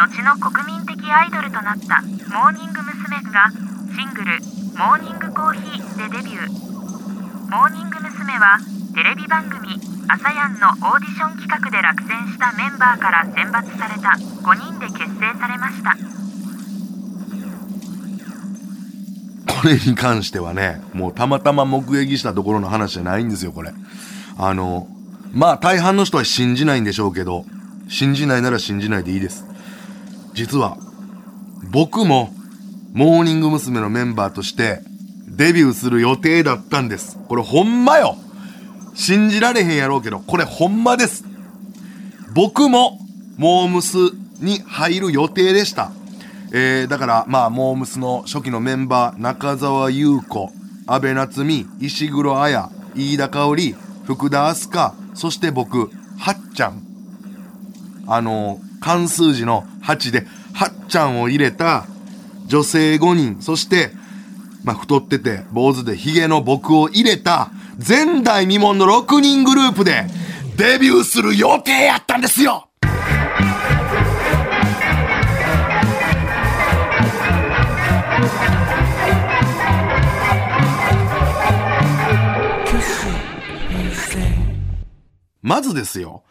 後の国民的アイドルとなったモーニング娘。がシングル「モーニングコーヒー」でデビューモーニング娘。はテレビ番組「アサヤン」のオーディション企画で落選したメンバーから選抜された5人で結成されましたこれに関してはね、もうたまたま目撃したところの話じゃないんですよ、これ。あの、まあ大半の人は信じないんでしょうけど、信じないなら信じないでいいです。実は、僕も、モーニング娘。のメンバーとして、デビューする予定だったんです。これほんまよ信じられへんやろうけど、これほんまです。僕も、モームスに入る予定でした。えー、だから、まあ、モームスの初期のメンバー、中澤優子、安倍夏実、石黒彩、飯田香織、福田明日香、そして僕、はっちゃん。あのー、関数字の8で、はっちゃんを入れた女性5人、そして、まあ、太ってて、坊主でヒゲの僕を入れた、前代未聞の6人グループで、デビューする予定やったんですよ。まずですよ、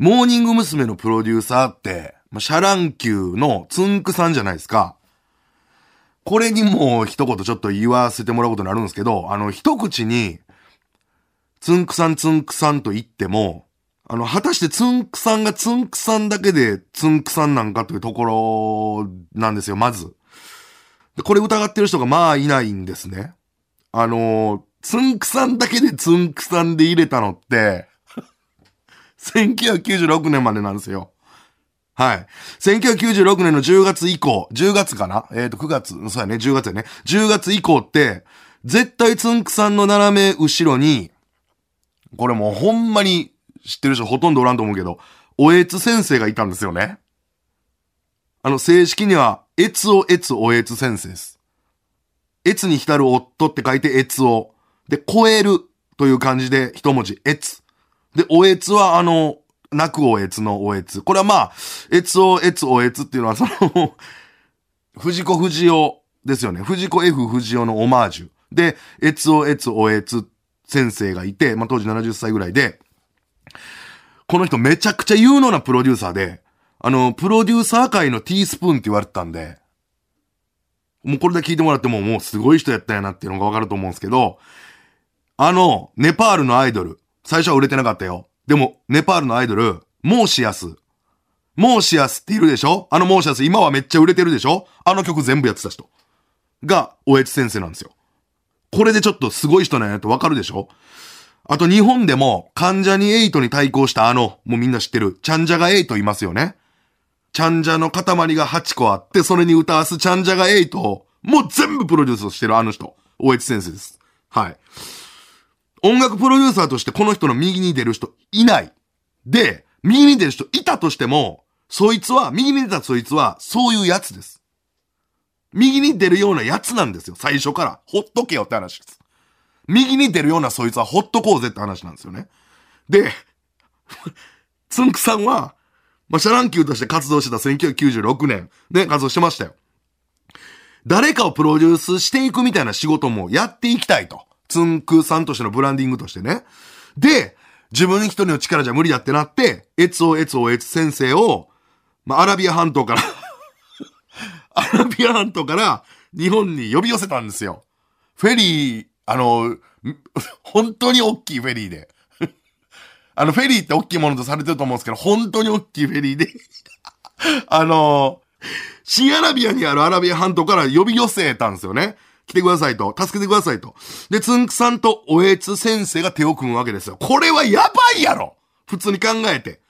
モーニング娘。のプロデューサーって、まあシャ乱Q のつんくさんじゃないですか。これにも一言ちょっと言わせてもらうことになるんですけど、あの、一口に、つんくさんつんくさんと言っても、あの、果たしてつんくさんがつんくさんだけでつんくさんなんかというところなんですよ、まず。これ疑ってる人がまあいないんですね。あのつんくさんだけでつんくさんで入れたのって、1996年までなんですよ。はい。1996年の10月以降、10月かな？えっ、と、9月、そうやね、10月やね。10月以降って、絶対つんくさんの斜め後ろに、これもうほんまに知ってる人ほとんどおらんと思うけど、おえつ先生がいたんですよね。あの、正式には、えつおえつおえつ先生です。えつに浸る夫って書いてえつお。で、超えるという漢字で一文字、えつ。で、おえつはあの、泣くおえつのおえつ。これはまあ、えつおえつおえつっていうのはその、藤子不二雄ですよね。藤子 F 不二雄のオマージュ。で、えつおえつおえつ先生がいて、まあ当時70歳ぐらいで、この人めちゃくちゃ有能なプロデューサーで、あの、プロデューサー界のティースプーンって言われてたんで、もうこれで聞いてもらってももうすごい人やったんやなっていうのがわかると思うんですけど、あの、ネパールのアイドル、最初は売れてなかったよ。でも、ネパールのアイドル、モーシアス。モーシアスっているでしょ？あのモーシアス今はめっちゃ売れてるでしょ？あの曲全部やってた人。が、おえつ先生なんですよ。これでちょっとすごい人なんやとわかるでしょ？あと日本でも、関ジャニエイトに対抗したあの、もうみんな知ってる、チャンジャガエイトいますよね。チャンジャの塊が8個あって、それに歌わすチャンジャガエイトを、もう全部プロデュースしてるあの人。大越先生です。はい。音楽プロデューサーとしてこの人の右に出る人いない。で、右に出る人いたとしても、そいつは、右に出たそいつは、そういうやつです。右に出るようなやつなんですよ。最初から。ほっとけよって話です。右に出るようなそいつはほっとこうぜって話なんですよね。で、つんくさんは、まあ、シャランキューとして活動してた1996年で活動してましたよ。誰かをプロデュースしていくみたいな仕事もやっていきたいと。つんくさんとしてのブランディングとしてね。で、自分一人の力じゃ無理だってなって、エツオエツオエツ先生を、まあ、アラビア半島から アラビア半島から日本に呼び寄せたんですよ。フェリー、あの、本当に大きいフェリーで。あの、フェリーって大きいものとされてると思うんですけど、本当に大きいフェリーで、あの、新アラビアにあるアラビア半島から呼び寄せたんですよね。来てくださいと。助けてくださいと。で、つんくさんとおえつ先生が手を組むわけですよ。これはやばいやろ普通に考えて。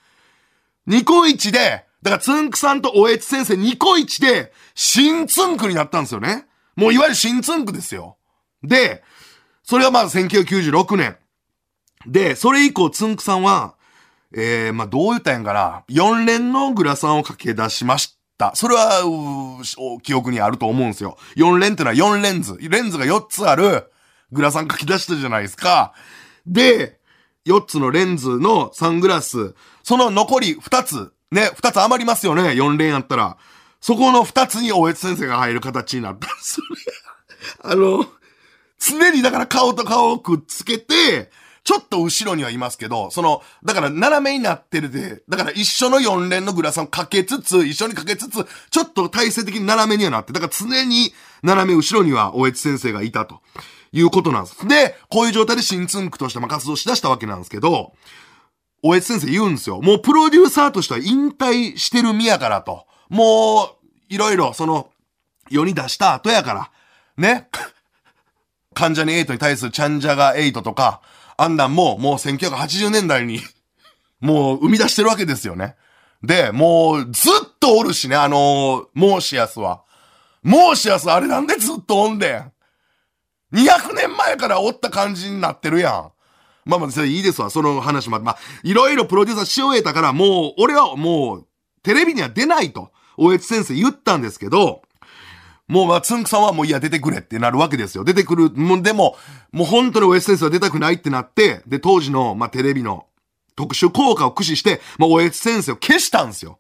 ニコイチで、だからつんくさんとおえつ先生ニコイチで、新つんくになったんですよね。もういわゆる新つんくですよ。で、それはまあ1996年。で、それ以降つんくさんは、えー、まあどう言ったんやんかな。4連のグラサンを駆け出しましたた。それは、記憶にあると思うんですよ。4連ってのは4レンズ。レンズが4つあるグラサン書き出したじゃないですか。で、4つのレンズのサングラス、その残り2つ、ね、2つ余りますよね、4連やったら。そこの2つに大越先生が入る形になったんです。あの、常にだから顔と顔をくっつけて、ちょっと後ろにはいますけど、その、だから斜めになってるで、だから一緒の4連のグラサンかけつつ、一緒にかけつつ、ちょっと体勢的に斜めにはなって、だから常に斜め後ろには大越先生がいたと。いうことなんです。で、こういう状態で新ツンクとして活動しだしたわけなんですけど、大越先生言うんですよ。もうプロデューサーとしては引退してる身やからと。もう、いろいろ、その、世に出した後やから。ね。関ジャニエイトに対するチャンジャガエイトとか、あんなんも、もう1980年代に もう生み出してるわけですよね。で、もう、ずっとおるしね、あのー、モーシアスは。モーシアスあれなんでずっとおんでん。200年前からおった感じになってるやん。まあまあ、それいいですわ、その話も。まあ、いろいろプロデューサーし終えたから、もう、俺はもう、テレビには出ないと、大越先生言ったんですけど、もう、まあ、つんくさんはもう、いや、出てくれってなるわけですよ。出てくる。もう、でも、もう本当に大越先生は出たくないってなって、で、当時の、まあ、テレビの特殊効果を駆使して、まあ、大越先生を消したんですよ。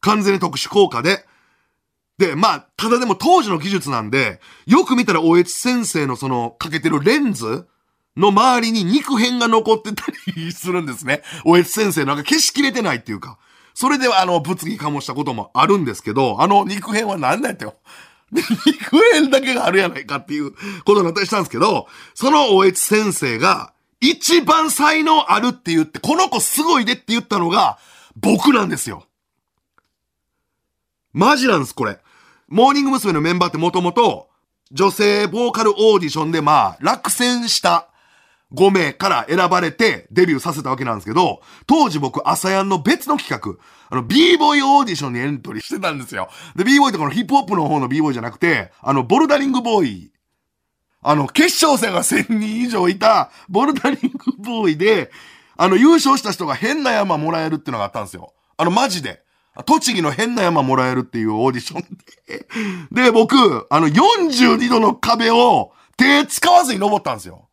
完全に特殊効果で。で、まあ、ただでも当時の技術なんで、よく見たら大越先生のその、かけてるレンズの周りに肉片が残ってたりするんですね。大越先生なんか消しきれてないっていうか。それではあの、物議かもしたこともあるんですけど、あの肉片は何なんやったよ。肉片だけがあるやないかっていうことになったりしたんですけど、その大越先生が、一番才能あるって言って、この子すごいでって言ったのが、僕なんですよ。マジなんです、これ。モーニング娘。のメンバーってもともと、女性ボーカルオーディションでまあ、落選した5名から選ばれてデビューさせたわけなんですけど、当時僕、朝やんの別の企画、あの、b ボーイオーディションにエントリーしてたんですよ。で、b ボーイとかのヒップホップの方の b ボーイじゃなくて、あの、ボルダリングボーイ。あの、決勝戦が1000人以上いた、ボルダリングボーイで、あの、優勝した人が変な山もらえるっていうのがあったんですよ。あの、マジで。栃木の変な山もらえるっていうオーディションで。で、僕、あの、42度の壁を手使わずに登ったんですよ。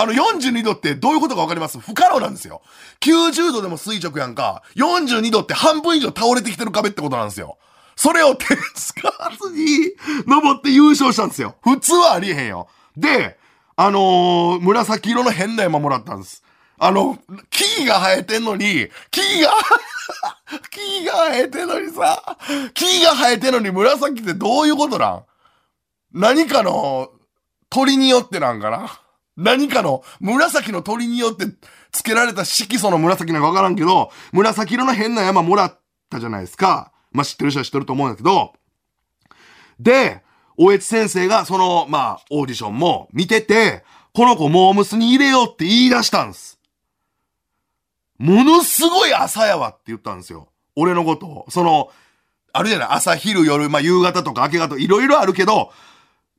あの42度ってどういうことかわかります？不可能なんですよ。90度でも垂直やんか。42度って半分以上倒れてきてる壁ってことなんですよ。それを手使わずに登って優勝したんですよ。普通はありえへんよ。で、あのー、紫色の変な山もらったんです。あの、木々が生えてんのに、木が 木が生えてんのにさ、木が生えてんのに紫ってどういうことなん？何かの鳥によってなんかな何かの紫の鳥によって付けられた色素の紫なんかわからんけど、紫色の変な山もらったじゃないですか。まあ、知ってる人は知ってると思うんだけど、で、大越先生がその、まあ、オーディションも見てて、この子モームスに入れようって言い出したんです。ものすごい朝やわって言ったんですよ。俺のことを。その、あるじゃない朝、昼、夜、まあ、夕方とか明け方、いろいろあるけど、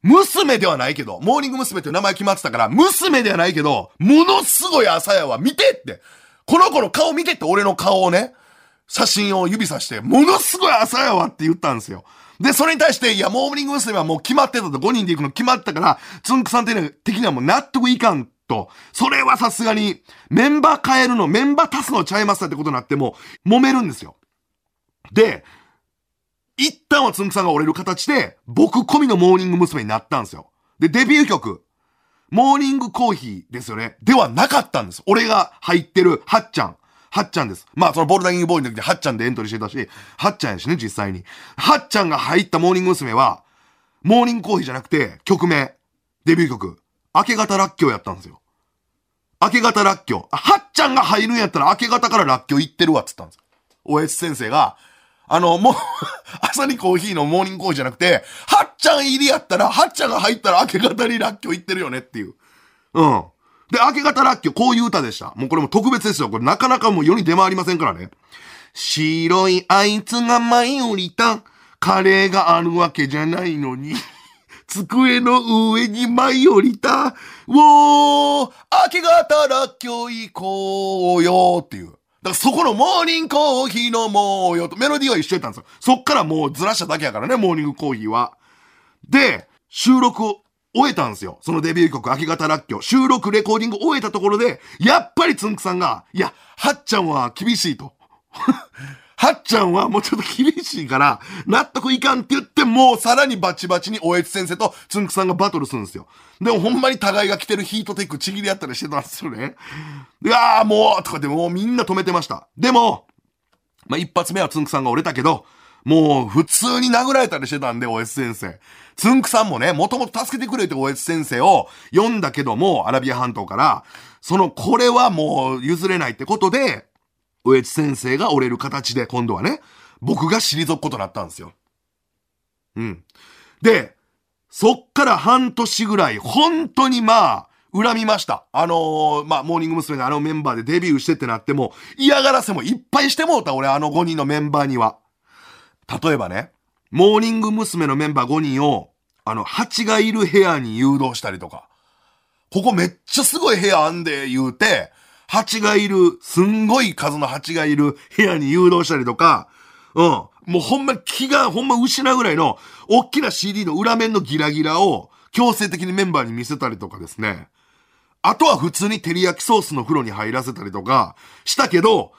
娘ではないけど、モーニング娘。って名前決まってたから、娘ではないけど、ものすごい朝やわ、見てって。この子の顔見てって俺の顔をね、写真を指さして、ものすごい朝やわって言ったんですよ。で、それに対して、いや、モーニング娘。はもう決まってたと、5人で行くの決まったから、つんくさん的にはもう納得いかんと、それはさすがに、メンバー変えるの、メンバー足すのちゃいますってことになっても、揉めるんですよ。で、一旦はつんくさんが折れる形で、僕込みのモーニング娘。になったんですよ。で、デビュー曲、モーニングコーヒーですよね。ではなかったんです。俺が入ってる、はっちゃん。はっちゃんです。まあ、そのボルダリングボーイの時ではっちゃんでエントリーしてたし、はっちゃんやしね、実際に。はっちゃんが入ったモーニング娘。は、モーニングコーヒーじゃなくて、曲名、デビュー曲、明け方らっきょうやったんですよ。明け方らっきょう。はっちゃんが入るんやったら明け方かららっきょう行ってるわっつったんですよ。おえつ先生が、あの、もう 朝にコーヒーのモーニングコーヒーじゃなくて、はっちゃん入りやったら、はっちゃんが入ったら明け方にらっきょう行ってるよねっていう。うん。で、明け方らっきょう、こういう歌でした。もうこれも特別ですよ。これなかなかもう世に出回りませんからね。白いあいつが舞い降りた。カレーがあるわけじゃないのに。机の上に舞い降りた。おー、明け方らっきょ行こうよっていう。だからそこのモーニングコーヒーのもうよと、メロディーは一緒やったんですよ。そっからもうずらしただけやからね、モーニングコーヒーは。で、収録を終えたんですよ。そのデビュー曲、明け方らっきょ。収録、レコーディング終えたところで、やっぱりつんくさんが、いや、はっちゃんは厳しいと。はっちゃんはもうちょっと厳しいから、納得いかんって言って、もうさらにバチバチにおえつ先生とつんくさんがバトルするんですよ。でもほんまに互いが来てるヒートテックちぎり合ったりしてたんですよね。いやーもうとかでもうみんな止めてました。でも、まあ、一発目はつんくさんが折れたけど、もう普通に殴られたりしてたんで、おえつ先生。つんくさんもね、もともと助けてくれておえつ先生を読んだけども、アラビア半島から、その、これはもう譲れないってことで、上地先生が折れる形で、今度はね、僕が退くことになったんですよ。うん。で、そっから半年ぐらい、本当にまあ、恨みました。あのー、まあ、モーニング娘。があのメンバーでデビューしてってなっても、嫌がらせもいっぱいしてもうた、俺、あの5人のメンバーには。例えばね、モーニング娘。のメンバー5人を、あの、蜂がいる部屋に誘導したりとか、ここめっちゃすごい部屋あんで言うて、蜂がいる、すんごい数の蜂がいる部屋に誘導したりとか、うん。もうほんま気がほんま失うぐらいの、大きな CD の裏面のギラギラを強制的にメンバーに見せたりとかですね。あとは普通に照り焼きソースの風呂に入らせたりとかしたけど、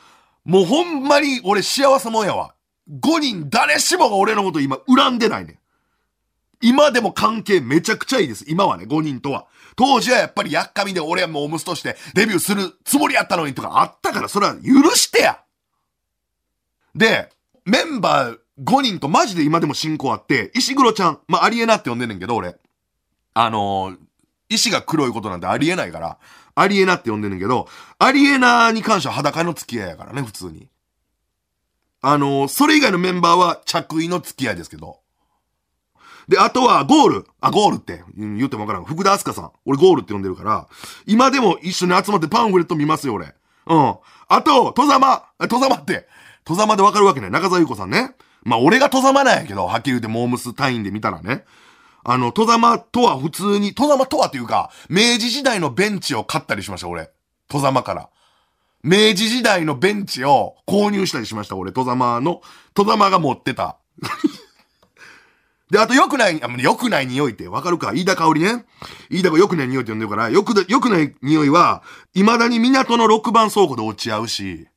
もうほんまに俺幸せもんやわ。5人誰しもが俺のこと今恨んでないね。今でも関係めちゃくちゃいいです。今はね、5人とは。当時はやっぱりやっかみで俺はもうおむすとしてデビューするつもりやったのにとかあったから、それは許してやで、メンバー5人とマジで今でも進行あって、石黒ちゃん、まあ、ありえなって呼んでんねんけど、俺。あのー、石が黒いことなんてありえないから、ありえなって呼んでんねんけど、ありえなに関しては裸の付き合いやからね、普通に。あのー、それ以外のメンバーは着衣の付き合いですけど。で、あとは、ゴール。あ、ゴールって、言ってもわからん。福田明日香さん。俺ゴールって呼んでるから、今でも一緒に集まってパンフレット見ますよ、俺。うん。あと、戸様。戸様って。戸様でわかるわけね。中澤優子さんね。まあ、俺が戸様なんやけど、はっきり言ってモームス隊員で見たらね。あの、戸様とは普通に、戸様とはっていうか、明治時代のベンチを買ったりしました、俺。戸様から。明治時代のベンチを購入したりしました、俺。戸様の、戸様が持ってた。で、あと良くない、あ、良くない匂いってわかるか？飯田香織ね。飯田が良くない匂いって呼んでるから、よく、良くない匂いは、未だに港の6番倉庫で落ち合うし、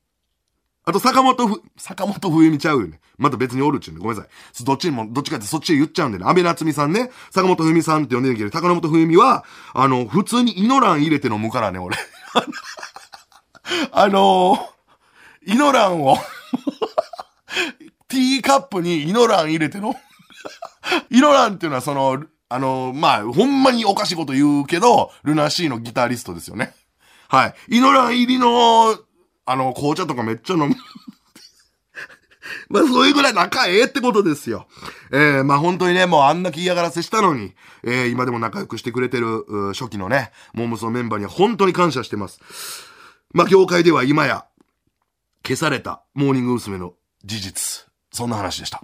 あと坂本ふ、坂本冬美ちゃうよね。また別におるっちゅうね。ごめんなさい。どっちにも、どっちかってそっちへ言っちゃうんでね。安倍夏美さんね。坂本冬美さんって呼んでるけど、坂本冬美は、あの、普通にイノラン入れて飲むからね、俺。あのー、イノランを ティーカップにイノラン入れて飲む。イロランっていうのはその、あの、まあ、ほんまにおかしいこと言うけど、ルナシーのギタリストですよね。はい。イノラン入りの、あの、紅茶とかめっちゃ飲む。まあ、そういうぐらい仲ええってことですよ。えー、まあ本当にね、もうあんな嫌がらせしたのに、えー、今でも仲良くしてくれてる、初期のね、モームスのメンバーには本当に感謝してます。まあ業界では今や、消されたモーニング娘。の事実。そんな話でした。